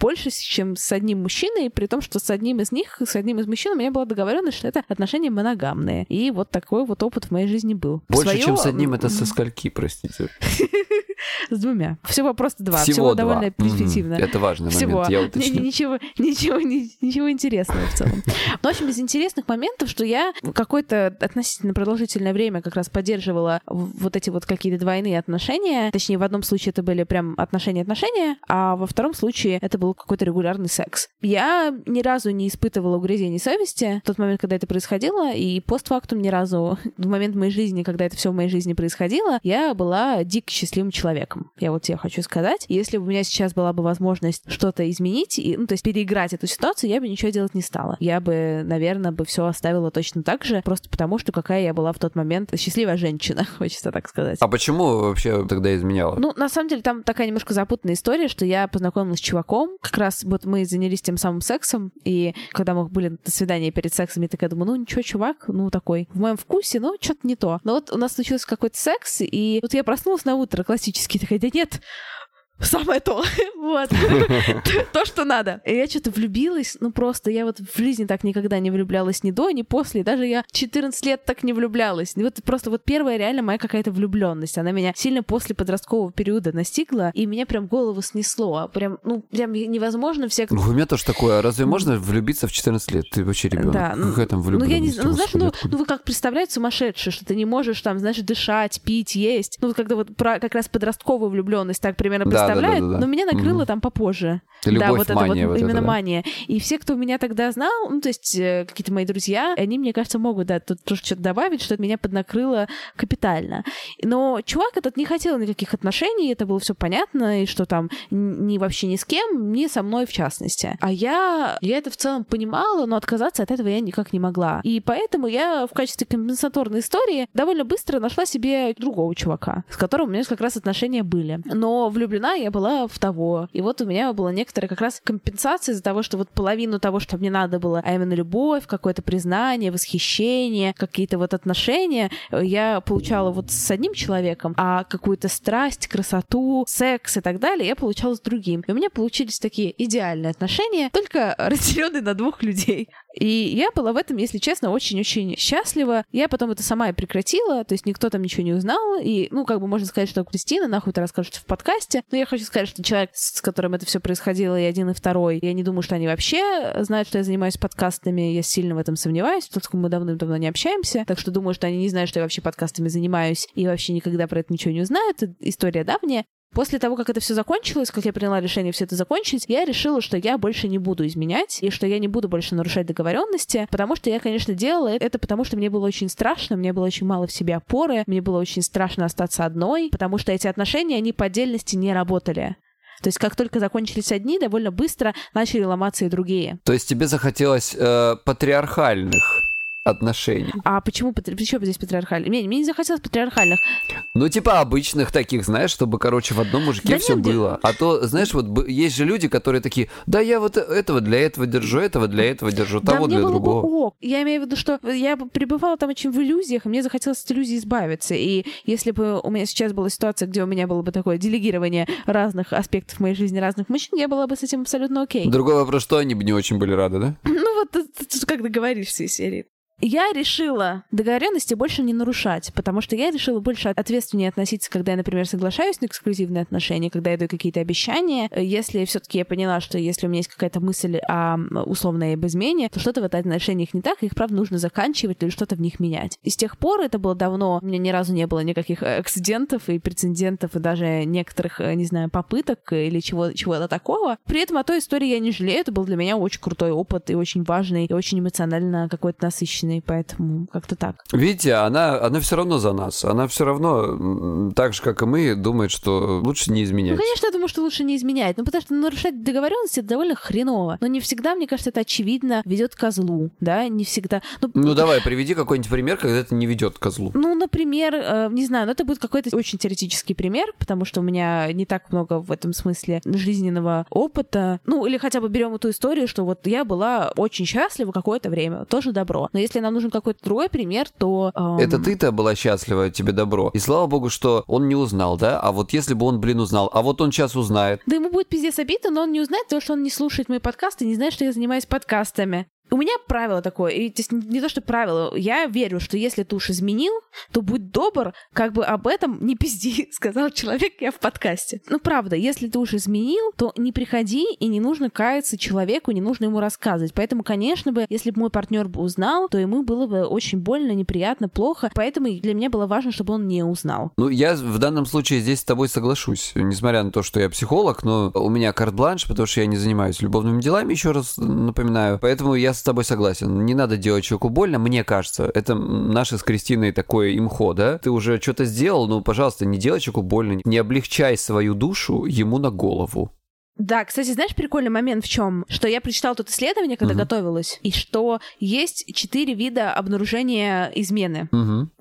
больше, чем с одним мужчиной, при том, что с одним из них, с одним из мужчин у меня была договоренность, что это отношения моногамные. И вот такой вот опыт в моей жизни был. Больше, Своё- чем с одним, это со скольки, простите? С двумя. Всего просто два. Всего, Всего два. довольно Мгм. перспективно. Это важный Всего. момент, я уточню. Ничего, ничего, ни- ничего интересного в целом. Ну, в общем, из интересных моментов, что я какое-то относительно продолжительное время как раз поддерживала вот эти вот какие-то двойные отношения. Точнее, в одном случае это были прям отношения-отношения, а во втором случае это был какой-то регулярный секс. Я ни разу не испытывала угрызений совести в тот момент, когда это происходило, и постфактум ни разу в момент моей жизни, когда это все в моей жизни происходило, я была дико счастливым человеком. Человеком. Я вот тебе хочу сказать. Если бы у меня сейчас была бы возможность что-то изменить, и, ну, то есть переиграть эту ситуацию, я бы ничего делать не стала. Я бы, наверное, бы все оставила точно так же, просто потому что какая я была в тот момент счастливая женщина, хочется так сказать. А почему вообще тогда изменяла? Ну, на самом деле, там такая немножко запутанная история, что я познакомилась с чуваком, как раз вот мы занялись тем самым сексом, и когда мы были на свидании перед сексом, я такая думаю, ну ничего, чувак, ну такой, в моем вкусе, ну что-то не то. Но вот у нас случился какой-то секс, и вот я проснулась на утро классически, такая, да нет, самое то. вот. то, что надо. И я что-то влюбилась, ну просто я вот в жизни так никогда не влюблялась ни до, ни после. Даже я 14 лет так не влюблялась. И вот просто вот первая реально моя какая-то влюбленность. Она меня сильно после подросткового периода настигла, и меня прям голову снесло. А прям, ну, прям невозможно все... Ну, у меня тоже такое. А разве можно влюбиться в 14 лет? Ты вообще ребенок. Да. Какая там влюбленность? Ну, я не знаю. Ну, знаешь, ну, ну, вы как представляете сумасшедшие, что ты не можешь там, знаешь, дышать, пить, есть. Ну, когда вот про как раз подростковую влюбленность так примерно да, представляет, да, да, да, но меня накрыло mm там попозже. Любовь, да, вот мания, это вот, вот именно это, да. мания. И все, кто меня тогда знал, ну, то есть э, какие-то мои друзья, они, мне кажется, могут, да, тут тоже что-то добавить, что меня поднакрыло капитально. Но чувак этот не хотел никаких отношений, это было все понятно, и что там ни вообще ни с кем, ни со мной в частности. А я, я это в целом понимала, но отказаться от этого я никак не могла. И поэтому я в качестве компенсаторной истории довольно быстро нашла себе другого чувака, с которым у меня как раз отношения были. Но влюблена я была в того. И вот у меня была некоторая как раз компенсация из-за того, что вот половину того, что мне надо было, а именно любовь, какое-то признание, восхищение, какие-то вот отношения, я получала вот с одним человеком, а какую-то страсть, красоту, секс и так далее я получала с другим. И у меня получились такие идеальные отношения, только разделенные на двух людей. И я была в этом, если честно, очень-очень счастлива. Я потом это сама и прекратила, то есть никто там ничего не узнал. И, ну, как бы можно сказать, что Кристина нахуй ты расскажешь в подкасте. Но я хочу сказать, что человек, с которым это все происходило, и один, и второй, я не думаю, что они вообще знают, что я занимаюсь подкастами. Я сильно в этом сомневаюсь, поскольку мы давным-давно не общаемся. Так что думаю, что они не знают, что я вообще подкастами занимаюсь, и вообще никогда про это ничего не узнают. Это история давняя. После того, как это все закончилось, как я приняла решение все это закончить, я решила, что я больше не буду изменять и что я не буду больше нарушать договоренности, потому что я, конечно, делала это, потому что мне было очень страшно, мне было очень мало в себе опоры, мне было очень страшно остаться одной, потому что эти отношения, они по отдельности не работали. То есть как только закончились одни, довольно быстро начали ломаться и другие. То есть тебе захотелось э, патриархальных отношений. А почему, почему здесь патриархальных? Мне, мне не захотелось патриархальных. Ну, типа обычных таких, знаешь, чтобы, короче, в одном мужике да все нет, было. А то, знаешь, вот есть же люди, которые такие, да, я вот этого для этого держу, этого для этого держу, того да, для другого. Бы ок. Я имею в виду, что я пребывала там очень в иллюзиях, и мне захотелось от иллюзий избавиться. И если бы у меня сейчас была ситуация, где у меня было бы такое делегирование разных аспектов моей жизни, разных мужчин, я была бы с этим абсолютно окей. Другой вопрос, что они бы не очень были рады, да? Ну вот, как договоришься из серии. Я решила договоренности больше не нарушать, потому что я решила больше ответственнее относиться, когда я, например, соглашаюсь на эксклюзивные отношения, когда я даю какие-то обещания. Если все-таки я поняла, что если у меня есть какая-то мысль о условной об измене, то что-то в этих отношениях не так, их, правда, нужно заканчивать или что-то в них менять. И с тех пор, это было давно, у меня ни разу не было никаких эксцидентов и прецедентов, и даже некоторых, не знаю, попыток или чего, чего-то такого. При этом о той истории я не жалею, это был для меня очень крутой опыт и очень важный, и очень эмоционально какой-то насыщенный женщиной, поэтому как-то так. Видите, она, она все равно за нас. Она все равно, так же, как и мы, думает, что лучше не изменять. Ну, конечно, я думаю, что лучше не изменять. Ну, потому что нарушать договоренности это довольно хреново. Но не всегда, мне кажется, это очевидно ведет к злу, да, не всегда. Ну, ну давай, приведи какой-нибудь пример, когда это не ведет к злу. Ну, например, э, не знаю, но это будет какой-то очень теоретический пример, потому что у меня не так много в этом смысле жизненного опыта. Ну, или хотя бы берем эту историю, что вот я была очень счастлива какое-то время, тоже добро. Но если нам нужен какой-то другой пример, то... Эм... Это ты-то была счастлива, тебе добро. И слава богу, что он не узнал, да? А вот если бы он, блин, узнал, а вот он сейчас узнает. Да ему будет пиздец обидно, но он не узнает, потому что он не слушает мои подкасты, не знает, что я занимаюсь подкастами. У меня правило такое, и то есть не то, что правило, я верю, что если ты уж изменил, то будь добр, как бы об этом не пизди, сказал человек я в подкасте. Ну, правда, если ты уж изменил, то не приходи и не нужно каяться человеку, не нужно ему рассказывать. Поэтому, конечно бы, если бы мой партнер бы узнал, то ему было бы очень больно, неприятно, плохо. Поэтому для меня было важно, чтобы он не узнал. Ну, я в данном случае здесь с тобой соглашусь. Несмотря на то, что я психолог, но у меня карт-бланш, потому что я не занимаюсь любовными делами, еще раз напоминаю. Поэтому я с тобой согласен. Не надо делать человеку больно, мне кажется. Это наше с Кристиной такое имхо, да? Ты уже что-то сделал, ну, пожалуйста, не делай человеку больно. Не облегчай свою душу ему на голову. Да, кстати, знаешь, прикольный момент в чем? Что я прочитала тут исследование, когда Мгм. готовилась, и что есть четыре вида обнаружения измены.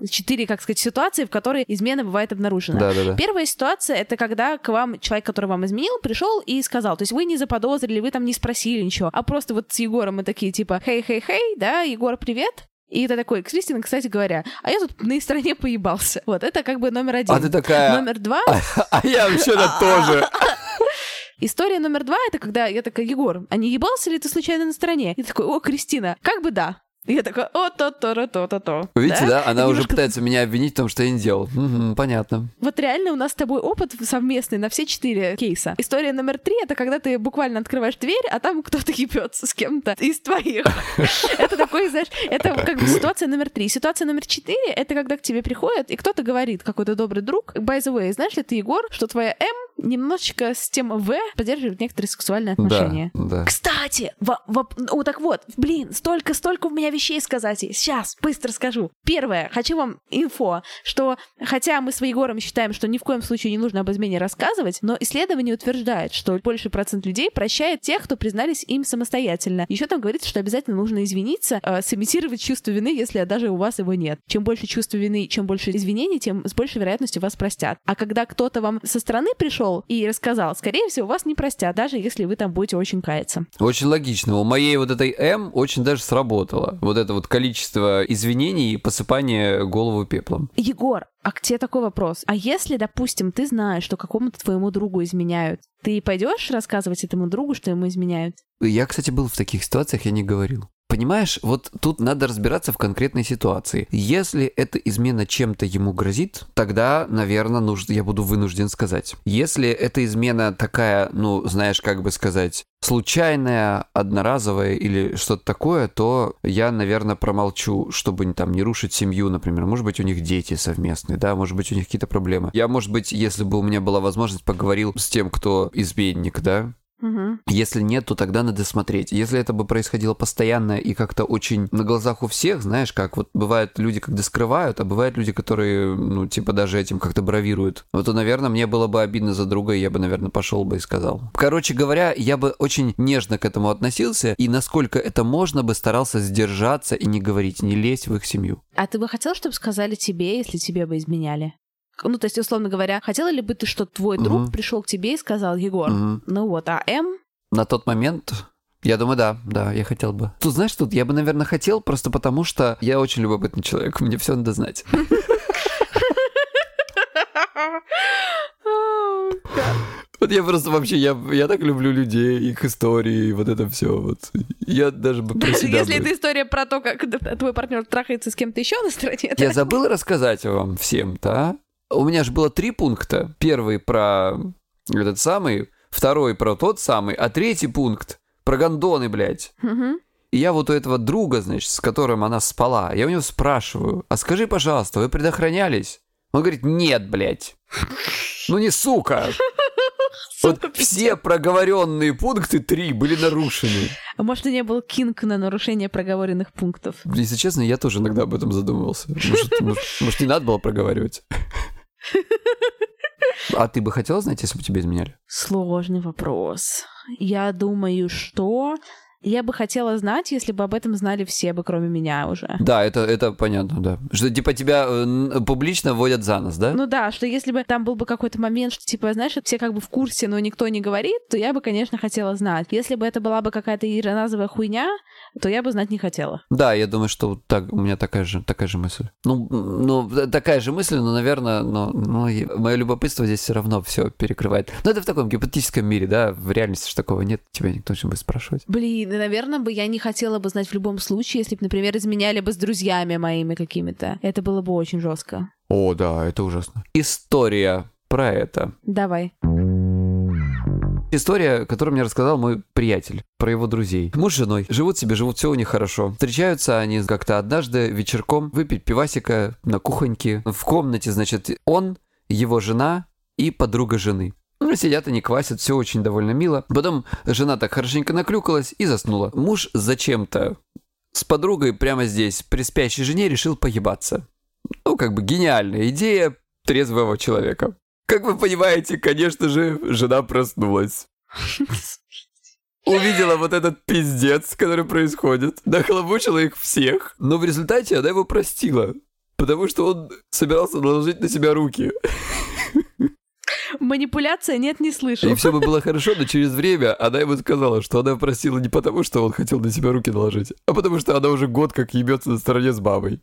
Четыре, как сказать, ситуации, в которой измена бывает обнаружена. Да-да-да. Первая ситуация это когда к вам человек, который вам изменил, пришел и сказал, то есть вы не заподозрили, вы там не спросили ничего, а просто вот с Егором мы такие типа, хей-хей-хей, да, Егор, привет. И ты такой, Кристина, кстати говоря, а я тут на стороне поебался. Вот, это как бы номер один. А ты такая... Номер два, А я вообще-то тоже. история номер два, это когда я такая, Егор, а не ебался ли ты случайно на стороне? И такой, о, Кристина, как бы да. И я такой, о, то то то то то то Видите, да? Она уже Немножко пытается меня обвинить в том, что я не делал. Мгм, понятно. Вот реально у нас с тобой опыт совместный на все четыре кейса. История номер три — это когда ты буквально открываешь дверь, а там кто-то ебется с кем-то из твоих. Это такой, знаешь, это как бы ситуация номер три. Ситуация номер четыре — это когда к тебе приходит, и кто-то говорит, какой-то добрый друг, by the way, знаешь ли ты, Егор, что твоя М немножечко с тем В поддерживает некоторые сексуальные отношения. Да, да. Кстати, во- во- ну так вот, блин, столько, столько у меня вещей сказать. Сейчас, быстро скажу. Первое, хочу вам инфо, что хотя мы с Егором считаем, что ни в коем случае не нужно об измене рассказывать, но исследование утверждает, что больший процент людей прощает тех, кто признались им самостоятельно. Еще там говорится, что обязательно нужно извиниться, э, сымитировать чувство вины, если даже у вас его нет. Чем больше чувства вины, чем больше извинений, тем с большей вероятностью вас простят. А когда кто-то вам со стороны пришел и рассказал, скорее всего, вас не простят, даже если вы там будете очень каяться. Очень логично. У моей вот этой М очень даже сработало. Вот это вот количество извинений и посыпание голову пеплом. Егор, а к тебе такой вопрос. А если, допустим, ты знаешь, что какому-то твоему другу изменяют, ты пойдешь рассказывать этому другу, что ему изменяют? Я, кстати, был в таких ситуациях, я не говорил. Понимаешь, вот тут надо разбираться в конкретной ситуации. Если эта измена чем-то ему грозит, тогда, наверное, нужно, я буду вынужден сказать. Если эта измена такая, ну, знаешь, как бы сказать, случайная, одноразовая или что-то такое, то я, наверное, промолчу, чтобы там не рушить семью, например. Может быть, у них дети совместные, да, может быть, у них какие-то проблемы. Я, может быть, если бы у меня была возможность, поговорил с тем, кто изменник, да, Угу. если нет, то тогда надо смотреть. Если это бы происходило постоянно и как-то очень на глазах у всех, знаешь, как вот бывают люди, когда скрывают, а бывают люди, которые, ну, типа даже этим как-то бравируют. Вот, то, наверное, мне было бы обидно за друга, и я бы, наверное, пошел бы и сказал. Короче говоря, я бы очень нежно к этому относился, и насколько это можно бы старался сдержаться и не говорить, не лезть в их семью. А ты бы хотел, чтобы сказали тебе, если тебе бы изменяли? Ну, то есть, условно говоря, хотела ли бы ты, что твой друг Мгм. пришел к тебе и сказал, Егор, Мгм. ну вот, а М На тот момент я думаю, да, да, я хотел бы. Тут, знаешь, тут я бы, наверное, хотел, просто потому что я очень любопытный человек, мне все надо знать. Вот я просто вообще, я, я так люблю людей, их истории, вот это все. Вот. Я даже бы про себя если бы- это история про то, как твой партнер трахается с кем-то еще на стороне, Я да? забыл рассказать вам всем-то, а? У меня же было три пункта. Первый про этот самый, второй про тот самый, а третий пункт про гондоны, блядь. Мгм. И я вот у этого друга, значит, с которым она спала, я у него спрашиваю, а скажи, пожалуйста, вы предохранялись? Он говорит, нет, блядь. Ну не сука. Вот все проговоренные пункты три были нарушены. А может, и не был кинг на нарушение проговоренных пунктов? Если честно, я тоже иногда об этом задумывался. Может, может, может, не надо было проговаривать. А ты бы хотела знать, если бы тебя изменяли? Сложный вопрос. Я думаю, что я бы хотела знать, если бы об этом знали все бы, кроме меня уже. Да, это, это понятно, да. Что типа тебя э, публично водят за нос, да? Ну да, что если бы там был бы какой-то момент, что типа, знаешь, все как бы в курсе, но никто не говорит, то я бы, конечно, хотела знать. Если бы это была бы какая-то ироназовая хуйня, то я бы знать не хотела. Да, я думаю, что так, у меня такая же, такая же мысль. Ну, ну, т- такая же мысль, но, наверное, но, но мое любопытство здесь все равно все перекрывает. Но это в таком гипотетическом мире, да, в реальности же такого нет, тебя никто не будет спрашивать. Блин, наверное, бы я не хотела бы знать в любом случае, если бы, например, изменяли бы с друзьями моими какими-то. Это было бы очень жестко. О, да, это ужасно. История про это. Давай. История, которую мне рассказал мой приятель про его друзей. Муж с женой живут себе, живут, все у них хорошо. Встречаются они как-то однажды вечерком выпить пивасика на кухоньке. В комнате, значит, он, его жена и подруга жены. Ну, Ну, сидят они, квасят, все очень довольно мило. Потом жена так хорошенько наклюкалась и заснула. Муж зачем-то с подругой прямо здесь при спящей жене решил поебаться. Ну, как бы гениальная идея трезвого человека. Как вы понимаете, конечно же, жена проснулась. Увидела вот этот пиздец, который происходит, нахлобучила их всех, но в результате она его простила, потому что он собирался наложить на себя руки. Манипуляция нет, не слышу. И все бы было хорошо, но через время она ему сказала, что она простила не потому, что он хотел на себя руки наложить, а потому что она уже год как ебется на стороне с бабой.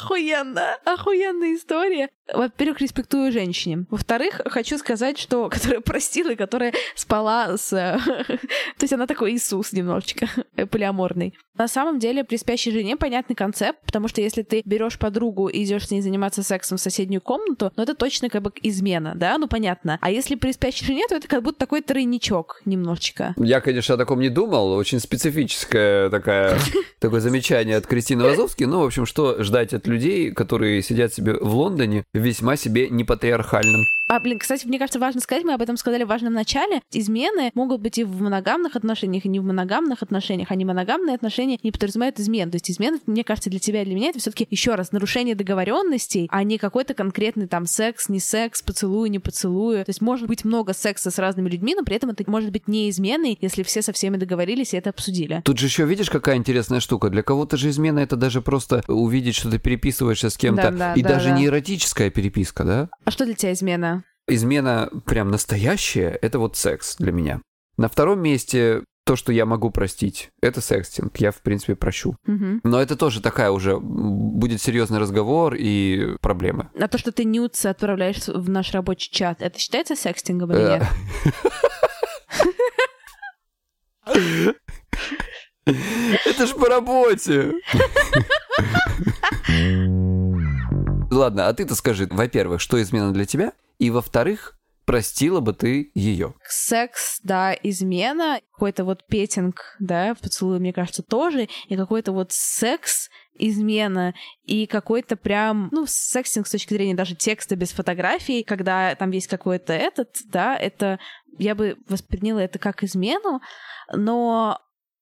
Охуенно, охуенная история. Во-первых, респектую женщине. Во-вторых, хочу сказать, что которая простила и которая спала с... То есть она такой Иисус немножечко, полиаморный. На самом деле, при спящей жене понятный концепт, потому что если ты берешь подругу и идешь с ней заниматься сексом в соседнюю комнату, ну это точно как бы измена, да, ну понятно. А если при спящей жене, то это как будто такой тройничок немножечко. Я, конечно, о таком не думал, очень специфическое такая, такое замечание от Кристины Вазовски, ну, в общем, что ждать от людей, которые сидят себе в Лондоне, весьма себе непатриархальным. А, блин, кстати, мне кажется, важно сказать, мы об этом сказали в важном начале. Измены могут быть и в моногамных отношениях, и не в моногамных отношениях. А не моногамные отношения не подразумевают измен. То есть измена, мне кажется, для тебя и для меня это все таки еще раз нарушение договоренностей, а не какой-то конкретный там секс, не секс, поцелуй, не поцелуй. То есть может быть много секса с разными людьми, но при этом это может быть не изменой, если все со всеми договорились и это обсудили. Тут же еще видишь, какая интересная штука. Для кого-то же измена это даже просто увидеть, что ты переписываешься с кем-то. Да, да, и да, даже да. не эротическая переписка, да? А что для тебя измена? измена прям настоящая, это вот секс для меня. На втором месте то, что я могу простить, это секстинг. Я, в принципе, прощу. Угу. Но это тоже такая уже будет серьезный разговор и проблемы. А то, что ты нюцы отправляешь в наш рабочий чат, это считается секстингом или нет? Это ж по работе. Ладно, а ты-то скажи, во-первых, что измена для тебя? И во-вторых, простила бы ты ее? Секс, да, измена, какой-то вот петинг, да, поцелуй, мне кажется, тоже, и какой-то вот секс, измена, и какой-то прям, ну, сексинг с точки зрения даже текста без фотографий, когда там есть какой-то этот, да, это, я бы восприняла это как измену, но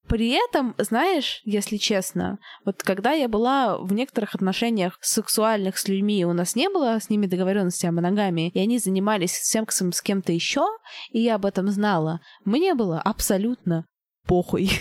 при этом, знаешь, если честно, вот когда я была в некоторых отношениях сексуальных с людьми, у нас не было с ними договоренности о моногамии, и они занимались сексом с кем-то еще, и я об этом знала, мне было абсолютно похуй.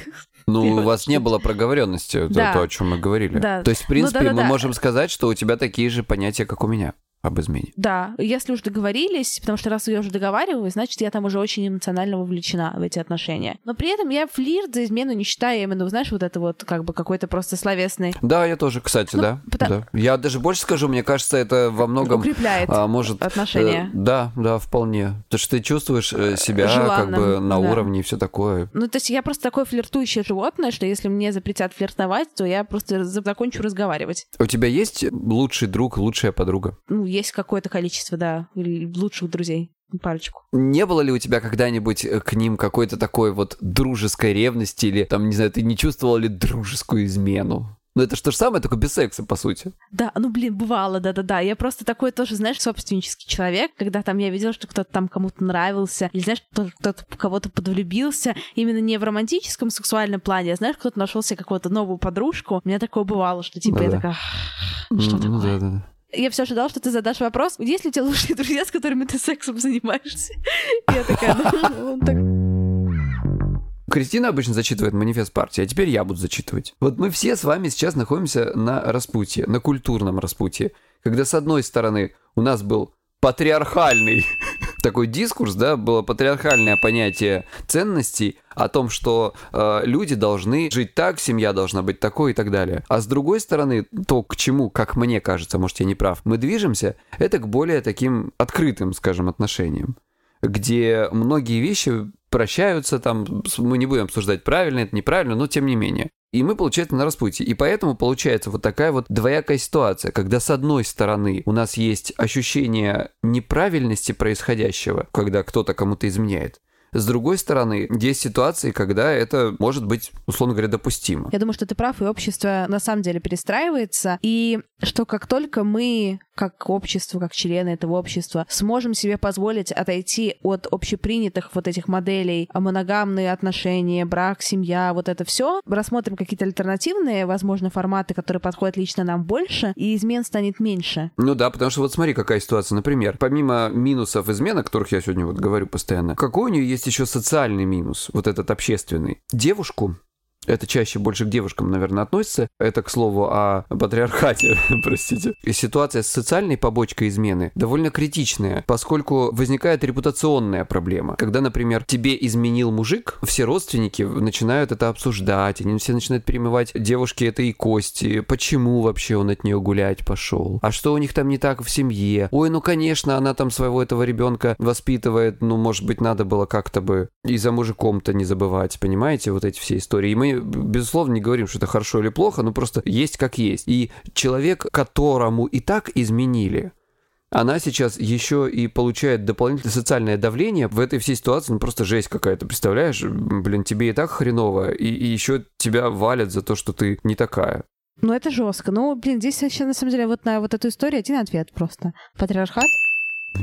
Ну, у вас не было проговоренности, да. то, о чем мы говорили. Да. То есть, в принципе, ну, да, да, мы да. можем сказать, что у тебя такие же понятия, как у меня об измене. Да, если уж договорились, потому что раз я уже договариваюсь, значит, я там уже очень эмоционально вовлечена в эти отношения. Но при этом я флирт за измену не считаю именно, знаешь, вот это вот как бы какой-то просто словесный. Да, я тоже, кстати, ну, да, потому... да. Я даже больше скажу, мне кажется, это во многом... Укрепляет а, может, отношения. Э, да, да, вполне. То, что ты чувствуешь э, себя Желанным, как бы на да. уровне и все такое. Ну, то есть я просто такое флиртующее животное, что если мне запретят флиртовать, то я просто закончу разговаривать. У тебя есть лучший друг, лучшая подруга? Ну, есть какое-то количество, да, лучших друзей парочку. Не было ли у тебя когда-нибудь э, к ним какой-то такой вот дружеской ревности или там, не знаю, ты не чувствовал ли дружескую измену? Ну, это что же самое, только без секса, по сути. Да, ну, блин, бывало, да-да-да. Я просто такой тоже, знаешь, собственнический человек, когда там я видела, что кто-то там кому-то нравился, или, знаешь, кто-то, кто-то кого-то подвлюбился, именно не в романтическом сексуальном плане, а, знаешь, кто-то нашел себе какую-то новую подружку. У меня такое бывало, что, типа, да-да. я такая, что такое? Да-да-да. Я все ожидала, что ты задашь вопрос, есть ли у тебя лучшие друзья, с которыми ты сексом занимаешься? Я такая, ну, он так... Кристина обычно зачитывает манифест партии, а теперь я буду зачитывать. Вот мы все с вами сейчас находимся на распутье, на культурном распутье, когда с одной стороны у нас был патриархальный такой дискурс, да, было патриархальное понятие ценностей о том, что э, люди должны жить так, семья должна быть такой и так далее. А с другой стороны, то, к чему, как мне кажется, может, я не прав, мы движемся, это к более таким открытым, скажем, отношениям где многие вещи прощаются, там, мы не будем обсуждать, правильно это, неправильно, но тем не менее. И мы, получается, на распутье. И поэтому получается вот такая вот двоякая ситуация, когда с одной стороны у нас есть ощущение неправильности происходящего, когда кто-то кому-то изменяет, С другой стороны, есть ситуации, когда это может быть, условно говоря, допустимо. Я думаю, что ты прав, и общество на самом деле перестраивается, и что как только мы как общество, как члены этого общества, сможем себе позволить отойти от общепринятых вот этих моделей а моногамные отношения, брак, семья, вот это все, рассмотрим какие-то альтернативные, возможно, форматы, которые подходят лично нам больше, и измен станет меньше. Ну да, потому что вот смотри, какая ситуация. Например, помимо минусов измен, о которых я сегодня вот говорю постоянно, какой у нее есть еще социальный минус, вот этот общественный? Девушку это чаще больше к девушкам, наверное, относится. Это, к слову, о патриархате, простите. И ситуация с социальной побочкой измены довольно критичная, поскольку возникает репутационная проблема. Когда, например, тебе изменил мужик, все родственники начинают это обсуждать, они все начинают перемывать девушке это и кости, почему вообще он от нее гулять пошел, а что у них там не так в семье. Ой, ну, конечно, она там своего этого ребенка воспитывает, ну, может быть, надо было как-то бы и за мужиком-то не забывать, понимаете, вот эти все истории. И мы безусловно, не говорим, что это хорошо или плохо, но просто есть как есть. И человек, которому и так изменили, она сейчас еще и получает дополнительное социальное давление в этой всей ситуации, ну просто жесть какая-то, представляешь? Блин, тебе и так хреново, и, и еще тебя валят за то, что ты не такая. Ну это жестко. Ну, блин, здесь вообще на самом деле вот на вот эту историю один ответ просто. Патриархат?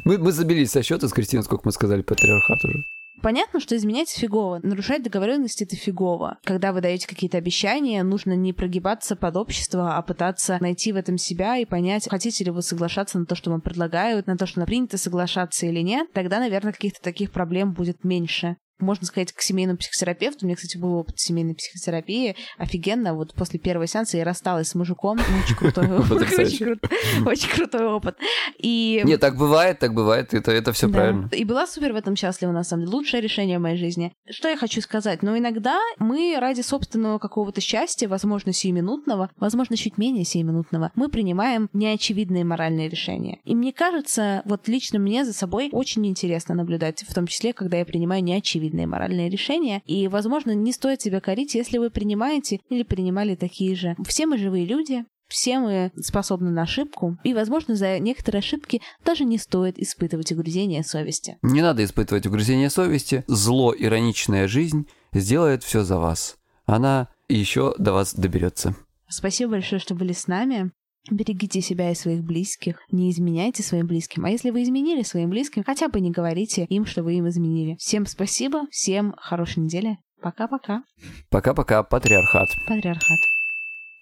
Мы, мы забились со счета с Кристиной, сколько мы сказали патриархат уже. Понятно, что изменять фигово, нарушать договоренности это фигово. Когда вы даете какие-то обещания, нужно не прогибаться под общество, а пытаться найти в этом себя и понять, хотите ли вы соглашаться на то, что вам предлагают, на то, что на принято соглашаться или нет. Тогда, наверное, каких-то таких проблем будет меньше можно сказать, к семейному психотерапевту. У меня, кстати, был опыт семейной психотерапии. Офигенно. Вот после первого сеанса я рассталась с мужиком. Очень крутой опыт. Очень крутой опыт. И... Нет, так бывает, так бывает. Это, это все правильно. И была супер в этом счастлива, на самом деле. Лучшее решение в моей жизни. Что я хочу сказать? Но иногда мы ради собственного какого-то счастья, возможно, сиюминутного, возможно, чуть менее сиюминутного, мы принимаем неочевидные моральные решения. И мне кажется, вот лично мне за собой очень интересно наблюдать, в том числе, когда я принимаю неочевидные очевидные моральные решения, и, возможно, не стоит себя корить, если вы принимаете или принимали такие же. Все мы живые люди, все мы способны на ошибку, и, возможно, за некоторые ошибки даже не стоит испытывать угрызение совести. Не надо испытывать угрызение совести. Зло, ироничная жизнь сделает все за вас. Она еще до вас доберется. Спасибо большое, что были с нами. Берегите себя и своих близких, не изменяйте своим близким. А если вы изменили своим близким, хотя бы не говорите им, что вы им изменили. Всем спасибо, всем хорошей недели. Пока-пока. Пока-пока, патриархат. Патриархат.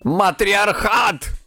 Матриархат!